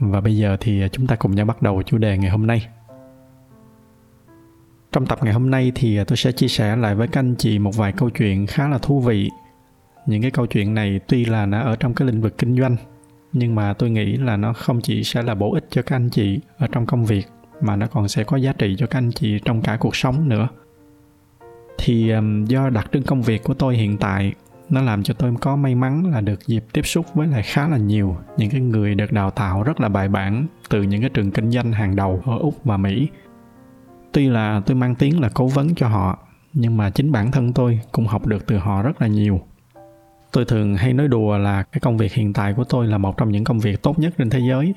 và bây giờ thì chúng ta cùng nhau bắt đầu chủ đề ngày hôm nay. Trong tập ngày hôm nay thì tôi sẽ chia sẻ lại với các anh chị một vài câu chuyện khá là thú vị. Những cái câu chuyện này tuy là nó ở trong cái lĩnh vực kinh doanh, nhưng mà tôi nghĩ là nó không chỉ sẽ là bổ ích cho các anh chị ở trong công việc, mà nó còn sẽ có giá trị cho các anh chị trong cả cuộc sống nữa. Thì do đặc trưng công việc của tôi hiện tại nó làm cho tôi có may mắn là được dịp tiếp xúc với lại khá là nhiều những cái người được đào tạo rất là bài bản từ những cái trường kinh doanh hàng đầu ở úc và mỹ. Tuy là tôi mang tiếng là cố vấn cho họ, nhưng mà chính bản thân tôi cũng học được từ họ rất là nhiều. Tôi thường hay nói đùa là cái công việc hiện tại của tôi là một trong những công việc tốt nhất trên thế giới.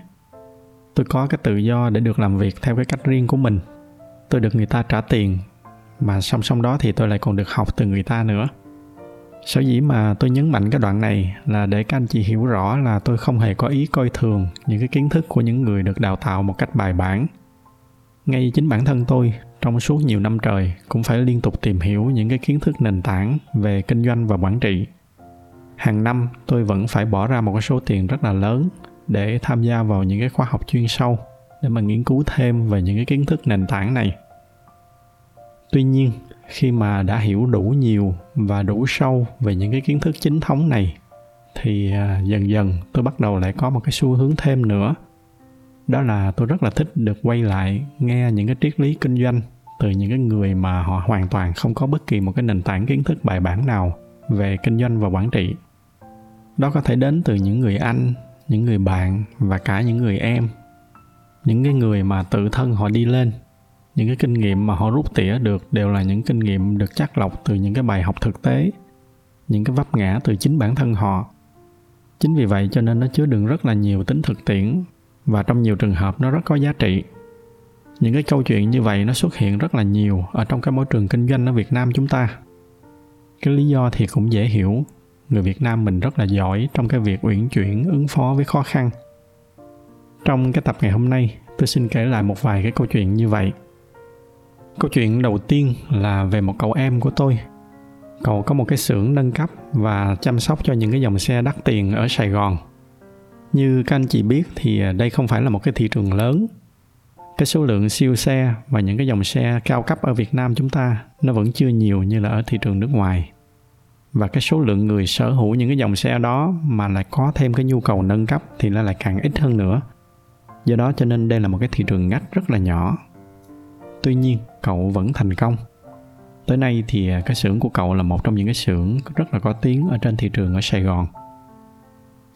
Tôi có cái tự do để được làm việc theo cái cách riêng của mình. Tôi được người ta trả tiền, mà song song đó thì tôi lại còn được học từ người ta nữa sở dĩ mà tôi nhấn mạnh cái đoạn này là để các anh chị hiểu rõ là tôi không hề có ý coi thường những cái kiến thức của những người được đào tạo một cách bài bản. Ngay chính bản thân tôi, trong suốt nhiều năm trời, cũng phải liên tục tìm hiểu những cái kiến thức nền tảng về kinh doanh và quản trị. Hàng năm, tôi vẫn phải bỏ ra một cái số tiền rất là lớn để tham gia vào những cái khóa học chuyên sâu để mà nghiên cứu thêm về những cái kiến thức nền tảng này. Tuy nhiên khi mà đã hiểu đủ nhiều và đủ sâu về những cái kiến thức chính thống này, thì à, dần dần tôi bắt đầu lại có một cái xu hướng thêm nữa. Đó là tôi rất là thích được quay lại nghe những cái triết lý kinh doanh từ những cái người mà họ hoàn toàn không có bất kỳ một cái nền tảng kiến thức bài bản nào về kinh doanh và quản trị. Đó có thể đến từ những người anh, những người bạn và cả những người em, những cái người mà tự thân họ đi lên những cái kinh nghiệm mà họ rút tỉa được đều là những kinh nghiệm được chắc lọc từ những cái bài học thực tế, những cái vấp ngã từ chính bản thân họ. Chính vì vậy cho nên nó chứa đựng rất là nhiều tính thực tiễn và trong nhiều trường hợp nó rất có giá trị. Những cái câu chuyện như vậy nó xuất hiện rất là nhiều ở trong cái môi trường kinh doanh ở việt nam chúng ta. Cái lý do thì cũng dễ hiểu. Người việt nam mình rất là giỏi trong cái việc uyển chuyển, ứng phó với khó khăn. Trong cái tập ngày hôm nay, tôi xin kể lại một vài cái câu chuyện như vậy câu chuyện đầu tiên là về một cậu em của tôi. Cậu có một cái xưởng nâng cấp và chăm sóc cho những cái dòng xe đắt tiền ở sài gòn. Như các anh chị biết thì đây không phải là một cái thị trường lớn. Cái số lượng siêu xe và những cái dòng xe cao cấp ở việt nam chúng ta nó vẫn chưa nhiều như là ở thị trường nước ngoài. Và cái số lượng người sở hữu những cái dòng xe đó mà lại có thêm cái nhu cầu nâng cấp thì nó lại càng ít hơn nữa. Do đó cho nên đây là một cái thị trường ngách rất là nhỏ tuy nhiên, cậu vẫn thành công. Tới nay thì à, cái xưởng của cậu là một trong những cái xưởng rất là có tiếng ở trên thị trường ở sài gòn.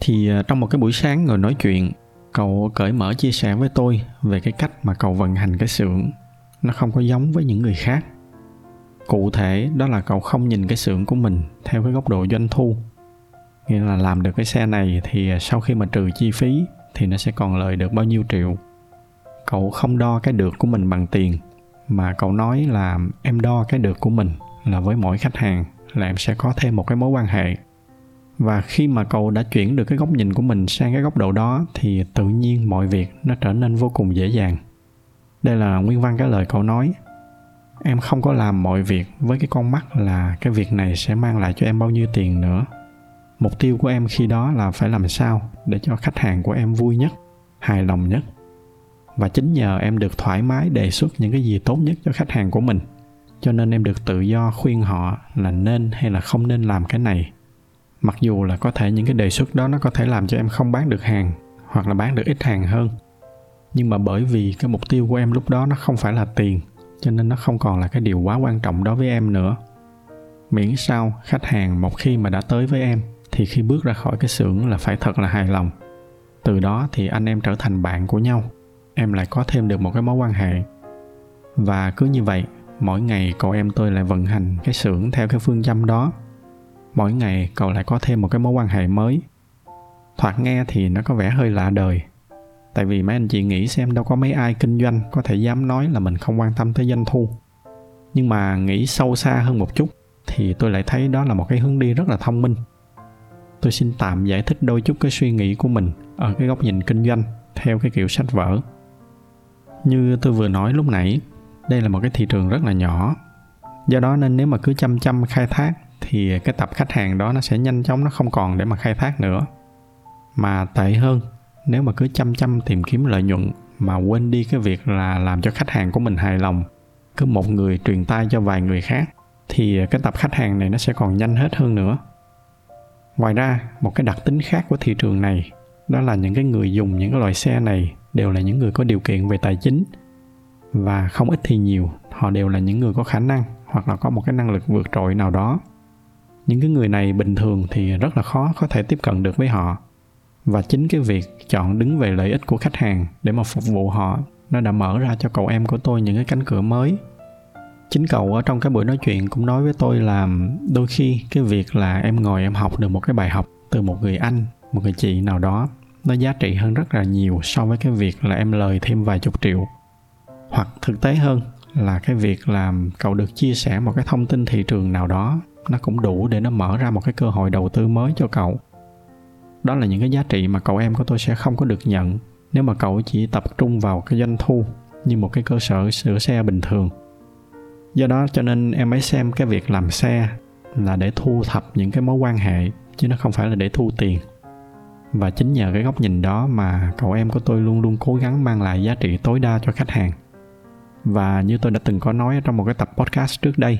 Thì à, trong một cái buổi sáng ngồi nói chuyện, cậu cởi mở chia sẻ với tôi về cái cách mà cậu vận hành cái xưởng. Nó không có giống với những người khác. Cụ thể, đó là cậu không nhìn cái xưởng của mình theo cái góc độ doanh thu. Nghĩa là làm được cái xe này thì à, sau khi mà trừ chi phí thì nó sẽ còn lời được bao nhiêu triệu. Cậu không đo cái được của mình bằng tiền mà cậu nói là em đo cái được của mình là với mỗi khách hàng là em sẽ có thêm một cái mối quan hệ. Và khi mà cậu đã chuyển được cái góc nhìn của mình sang cái góc độ đó thì tự nhiên mọi việc nó trở nên vô cùng dễ dàng. Đây là nguyên văn cái lời cậu nói. Em không có làm mọi việc với cái con mắt là cái việc này sẽ mang lại cho em bao nhiêu tiền nữa. Mục tiêu của em khi đó là phải làm sao để cho khách hàng của em vui nhất, hài lòng nhất và chính nhờ em được thoải mái đề xuất những cái gì tốt nhất cho khách hàng của mình. Cho nên em được tự do khuyên họ là nên hay là không nên làm cái này. Mặc dù là có thể những cái đề xuất đó nó có thể làm cho em không bán được hàng hoặc là bán được ít hàng hơn. Nhưng mà bởi vì cái mục tiêu của em lúc đó nó không phải là tiền, cho nên nó không còn là cái điều quá quan trọng đối với em nữa. Miễn sao khách hàng một khi mà đã tới với em thì khi bước ra khỏi cái xưởng là phải thật là hài lòng. Từ đó thì anh em trở thành bạn của nhau em lại có thêm được một cái mối quan hệ. Và cứ như vậy, mỗi ngày cậu em tôi lại vận hành cái xưởng theo cái phương châm đó. Mỗi ngày cậu lại có thêm một cái mối quan hệ mới. Thoạt nghe thì nó có vẻ hơi lạ đời. Tại vì mấy anh chị nghĩ xem đâu có mấy ai kinh doanh có thể dám nói là mình không quan tâm tới doanh thu. Nhưng mà nghĩ sâu xa hơn một chút thì tôi lại thấy đó là một cái hướng đi rất là thông minh. Tôi xin tạm giải thích đôi chút cái suy nghĩ của mình ở cái góc nhìn kinh doanh theo cái kiểu sách vở như tôi vừa nói lúc nãy, đây là một cái thị trường rất là nhỏ. Do đó nên nếu mà cứ chăm chăm khai thác thì cái tập khách hàng đó nó sẽ nhanh chóng, nó không còn để mà khai thác nữa. Mà tệ hơn, nếu mà cứ chăm chăm tìm kiếm lợi nhuận mà quên đi cái việc là làm cho khách hàng của mình hài lòng, cứ một người truyền tay cho vài người khác, thì cái tập khách hàng này nó sẽ còn nhanh hết hơn nữa. Ngoài ra, một cái đặc tính khác của thị trường này, đó là những cái người dùng những cái loại xe này đều là những người có điều kiện về tài chính. Và không ít thì nhiều, họ đều là những người có khả năng hoặc là có một cái năng lực vượt trội nào đó. Những cái người này bình thường thì rất là khó có thể tiếp cận được với họ. Và chính cái việc chọn đứng về lợi ích của khách hàng để mà phục vụ họ, nó đã mở ra cho cậu em của tôi những cái cánh cửa mới. Chính cậu ở trong cái buổi nói chuyện cũng nói với tôi là đôi khi cái việc là em ngồi em học được một cái bài học từ một người anh, một người chị nào đó nó giá trị hơn rất là nhiều so với cái việc là em lời thêm vài chục triệu. Hoặc thực tế hơn là cái việc làm cậu được chia sẻ một cái thông tin thị trường nào đó, nó cũng đủ để nó mở ra một cái cơ hội đầu tư mới cho cậu. Đó là những cái giá trị mà cậu em của tôi sẽ không có được nhận nếu mà cậu chỉ tập trung vào cái doanh thu như một cái cơ sở sửa xe bình thường. Do đó cho nên em ấy xem cái việc làm xe là để thu thập những cái mối quan hệ chứ nó không phải là để thu tiền và chính nhờ cái góc nhìn đó mà cậu em của tôi luôn luôn cố gắng mang lại giá trị tối đa cho khách hàng. Và như tôi đã từng có nói trong một cái tập podcast trước đây,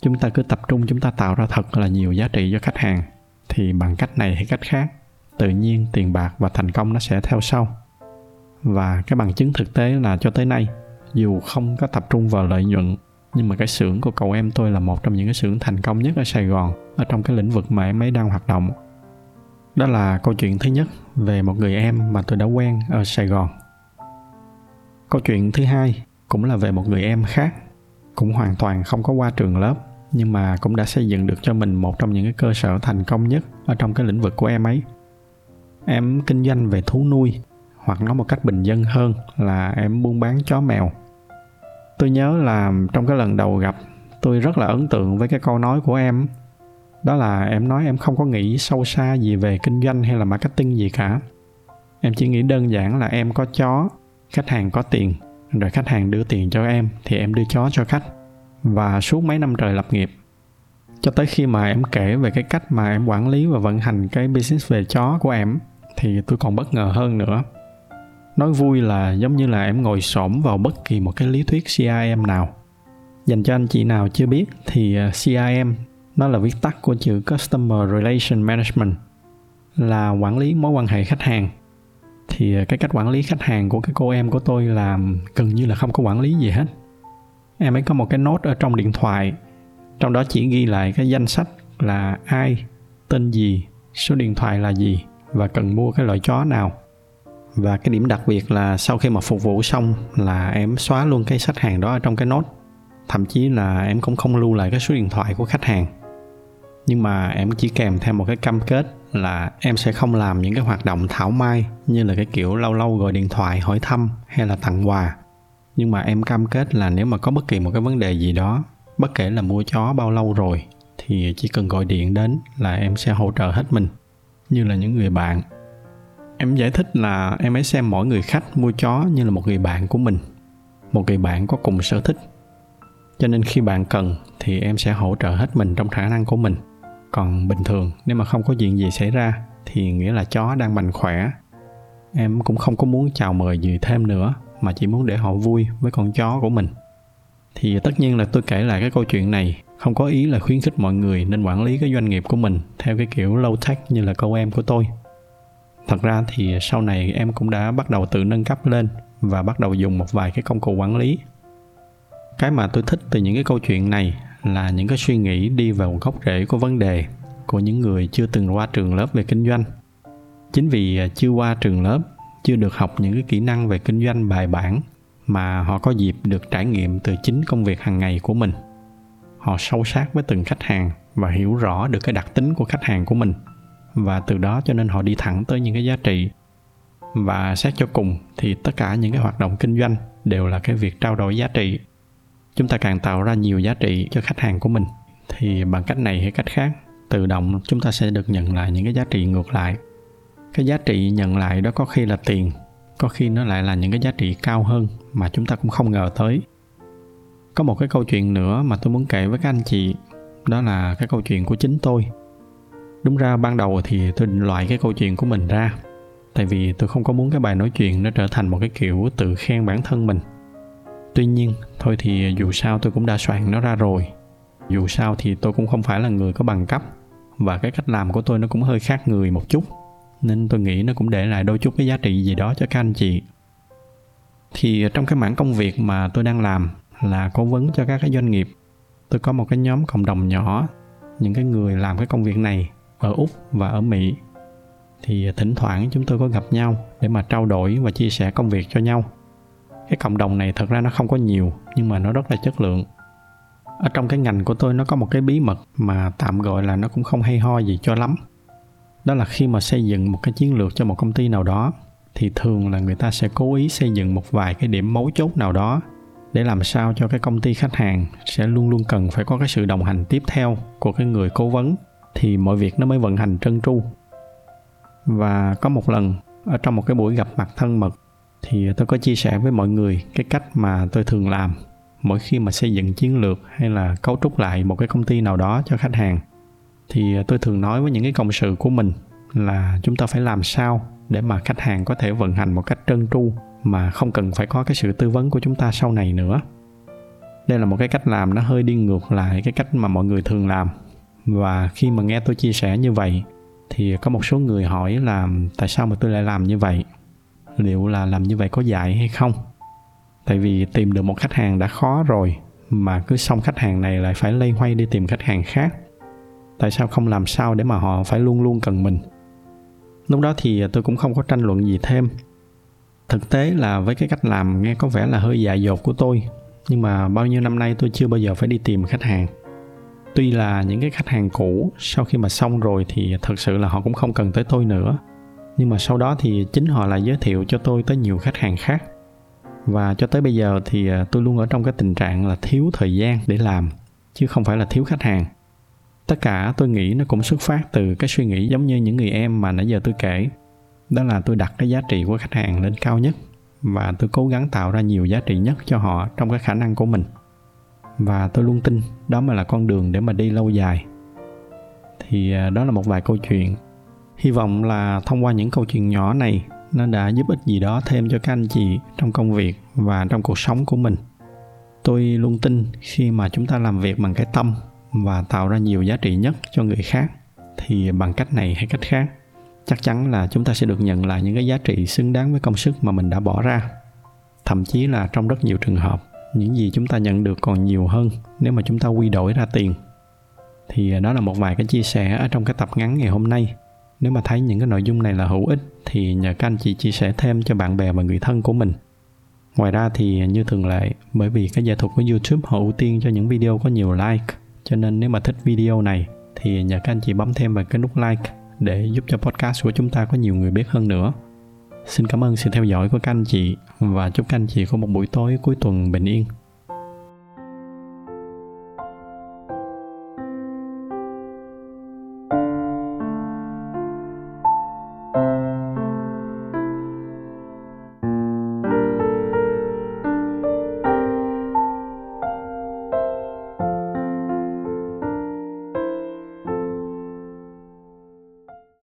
chúng ta cứ tập trung, chúng ta tạo ra thật là nhiều giá trị cho khách hàng. Thì bằng cách này hay cách khác, tự nhiên tiền bạc và thành công nó sẽ theo sau. Và cái bằng chứng thực tế là cho tới nay, dù không có tập trung vào lợi nhuận, nhưng mà cái xưởng của cậu em tôi là một trong những cái xưởng thành công nhất ở Sài Gòn, ở trong cái lĩnh vực mà em ấy đang hoạt động đó là câu chuyện thứ nhất về một người em mà tôi đã quen ở Sài Gòn. Câu chuyện thứ hai cũng là về một người em khác, cũng hoàn toàn không có qua trường lớp, nhưng mà cũng đã xây dựng được cho mình một trong những cái cơ sở thành công nhất ở trong cái lĩnh vực của em ấy. Em kinh doanh về thú nuôi, hoặc nói một cách bình dân hơn là em buôn bán chó mèo. Tôi nhớ là trong cái lần đầu gặp, tôi rất là ấn tượng với cái câu nói của em đó là em nói em không có nghĩ sâu xa gì về kinh doanh hay là marketing gì cả. Em chỉ nghĩ đơn giản là em có chó khách hàng có tiền rồi khách hàng đưa tiền cho em thì em đưa chó cho khách. Và suốt mấy năm trời lập nghiệp cho tới khi mà em kể về cái cách mà em quản lý và vận hành cái business về chó của em thì tôi còn bất ngờ hơn nữa. Nói vui là giống như là em ngồi xổm vào bất kỳ một cái lý thuyết CRM nào. Dành cho anh chị nào chưa biết thì ờ, à, CRM nó là viết tắt của chữ Customer Relation Management, là quản lý mối quan hệ khách hàng. Thì à, cái cách quản lý khách hàng của cái cô em của tôi là gần như là không có quản lý gì hết. Em ấy có một cái nốt ở trong điện thoại, trong đó chỉ ghi lại cái danh sách là ai, tên gì, số điện thoại là gì và cần mua cái loại chó nào. Và cái điểm đặc biệt là sau khi mà phục vụ xong là em xóa luôn cái sách hàng đó ở trong cái nốt. Thậm chí là em cũng không lưu lại cái số điện thoại của khách hàng nhưng mà em chỉ kèm theo một cái cam kết là em sẽ không làm những cái hoạt động thảo mai như là cái kiểu lâu lâu gọi điện thoại, hỏi thăm hay là tặng quà. Nhưng mà em cam kết là nếu mà có bất kỳ một cái vấn đề gì đó, bất kể là mua chó bao lâu rồi, thì chỉ cần gọi điện đến là em sẽ hỗ trợ hết mình, như là những người bạn. Em giải thích là em ấy xem mỗi người khách mua chó như là một người bạn của mình, một người bạn có cùng sở thích. Cho nên khi bạn cần thì em sẽ hỗ trợ hết mình trong khả năng của mình còn bình thường, nếu mà không có chuyện gì xảy ra, thì nghĩa là chó đang mạnh khỏe. Em cũng không có muốn chào mời gì thêm nữa, mà chỉ muốn để họ vui với con chó của mình. Thì tất nhiên là tôi kể lại cái câu chuyện này, không có ý là khuyến khích mọi người nên quản lý cái doanh nghiệp của mình theo cái kiểu low tech như là câu em của tôi. Thật ra thì sau này em cũng đã bắt đầu tự nâng cấp lên và bắt đầu dùng một vài cái công cụ quản lý. Cái mà tôi thích từ những cái câu chuyện này là những cái suy nghĩ đi vào gốc rễ của vấn đề của những người chưa từng qua trường lớp về kinh doanh. Chính vì à, chưa qua trường lớp, chưa được học những cái kỹ năng về kinh doanh bài bản mà họ có dịp được trải nghiệm từ chính công việc hàng ngày của mình. Họ sâu sát với từng khách hàng và hiểu rõ được cái đặc tính của khách hàng của mình. Và từ đó cho nên họ đi thẳng tới những cái giá trị. Và xét cho cùng thì tất cả những cái hoạt động kinh doanh đều là cái việc trao đổi giá trị chúng ta càng tạo ra nhiều giá trị cho khách hàng của mình. Thì bằng cách này hay cách khác, tự động chúng ta sẽ được nhận lại những cái giá trị ngược lại. Cái giá trị nhận lại đó có khi là tiền, có khi nó lại là những cái giá trị cao hơn mà chúng ta cũng không ngờ tới. Có một cái câu chuyện nữa mà tôi muốn kể với các anh chị, đó là cái câu chuyện của chính tôi. Đúng ra ban đầu thì tôi định loại cái câu chuyện của mình ra, tại vì tôi không có muốn cái bài nói chuyện nó trở thành một cái kiểu tự khen bản thân mình tuy nhiên, thôi thì dù sao tôi cũng đã soạn nó ra rồi. Dù sao thì tôi cũng không phải là người có bằng cấp, và cái cách làm của tôi nó cũng hơi khác người một chút, nên tôi nghĩ nó cũng để lại đôi chút cái giá trị gì đó cho các anh chị. Thì trong cái mảng công việc mà tôi đang làm là cố vấn cho các cái doanh nghiệp, tôi có một cái nhóm cộng đồng nhỏ, những cái người làm cái công việc này ở úc và ở mỹ. Thì thỉnh thoảng chúng tôi có gặp nhau để mà trao đổi và chia sẻ công việc cho nhau cái cộng đồng này thật ra nó không có nhiều, nhưng mà nó rất là chất lượng. Ở trong cái ngành của tôi nó có một cái bí mật mà tạm gọi là nó cũng không hay ho gì cho lắm. Đó là khi mà xây dựng một cái chiến lược cho một công ty nào đó, thì thường là người ta sẽ cố ý xây dựng một vài cái điểm mấu chốt nào đó để làm sao cho cái công ty khách hàng sẽ luôn luôn cần phải có cái sự đồng hành tiếp theo của cái người cố vấn, thì mọi việc nó mới vận hành trơn tru. Và có một lần, ở trong một cái buổi gặp mặt thân mật thì tôi có chia sẻ với mọi người cái cách mà tôi thường làm mỗi khi mà xây dựng chiến lược hay là cấu trúc lại một cái công ty nào đó cho khách hàng. Thì tôi thường nói với những cái cộng sự của mình là chúng ta phải làm sao để mà khách hàng có thể vận hành một cách trơn tru mà không cần phải có cái sự tư vấn của chúng ta sau này nữa. Đây là một cái cách làm nó hơi đi ngược lại cái cách mà mọi người thường làm. Và khi mà nghe tôi chia sẻ như vậy thì có một số người hỏi là tại sao mà tôi lại làm như vậy? Liệu là làm như vậy có dạy hay không? Tại vì tìm được một khách hàng đã khó rồi, mà cứ xong khách hàng này lại phải lây hoay đi tìm khách hàng khác. Tại sao không làm sao để mà họ phải luôn luôn cần mình? Lúc đó thì tôi cũng không có tranh luận gì thêm. Thực tế là với cái cách làm nghe có vẻ là hơi dại dột của tôi, nhưng mà bao nhiêu năm nay tôi chưa bao giờ phải đi tìm khách hàng. Tuy là những cái khách hàng cũ, sau khi mà xong rồi thì thật sự là họ cũng không cần tới tôi nữa nhưng mà sau đó thì chính họ lại giới thiệu cho tôi tới nhiều khách hàng khác. Và cho tới bây giờ thì à, tôi luôn ở trong cái tình trạng là thiếu thời gian để làm, chứ không phải là thiếu khách hàng. Tất cả tôi nghĩ nó cũng xuất phát từ cái suy nghĩ giống như những người em mà nãy giờ tôi kể. Đó là tôi đặt cái giá trị của khách hàng lên cao nhất và tôi cố gắng tạo ra nhiều giá trị nhất cho họ trong cái khả năng của mình. Và tôi luôn tin đó mới là con đường để mà đi lâu dài. Thì à, đó là một vài câu chuyện hy vọng là thông qua những câu chuyện nhỏ này, nó đã giúp ích gì đó thêm cho các anh chị trong công việc và trong cuộc sống của mình. Tôi luôn tin khi mà chúng ta làm việc bằng cái tâm và tạo ra nhiều giá trị nhất cho người khác, thì bằng cách này hay cách khác, chắc chắn là chúng ta sẽ được nhận lại những cái giá trị xứng đáng với công sức mà mình đã bỏ ra. Thậm chí là trong rất nhiều trường hợp, những gì chúng ta nhận được còn nhiều hơn nếu mà chúng ta quy đổi ra tiền. Thì đó là một vài cái chia sẻ ở trong cái tập ngắn ngày hôm nay nếu mà thấy những cái nội dung này là hữu ích, thì nhờ các anh chị chia sẻ thêm cho bạn bè và người thân của mình. Ngoài ra thì như thường lệ, bởi vì cái giải thuật của youtube họ ưu tiên cho những video có nhiều like, cho nên nếu mà thích video này thì nhờ các anh chị bấm thêm vào cái nút like để giúp cho podcast của chúng ta có nhiều người biết hơn nữa. Xin cảm ơn sự theo dõi của các anh chị và chúc các anh chị có một buổi tối cuối tuần bình yên.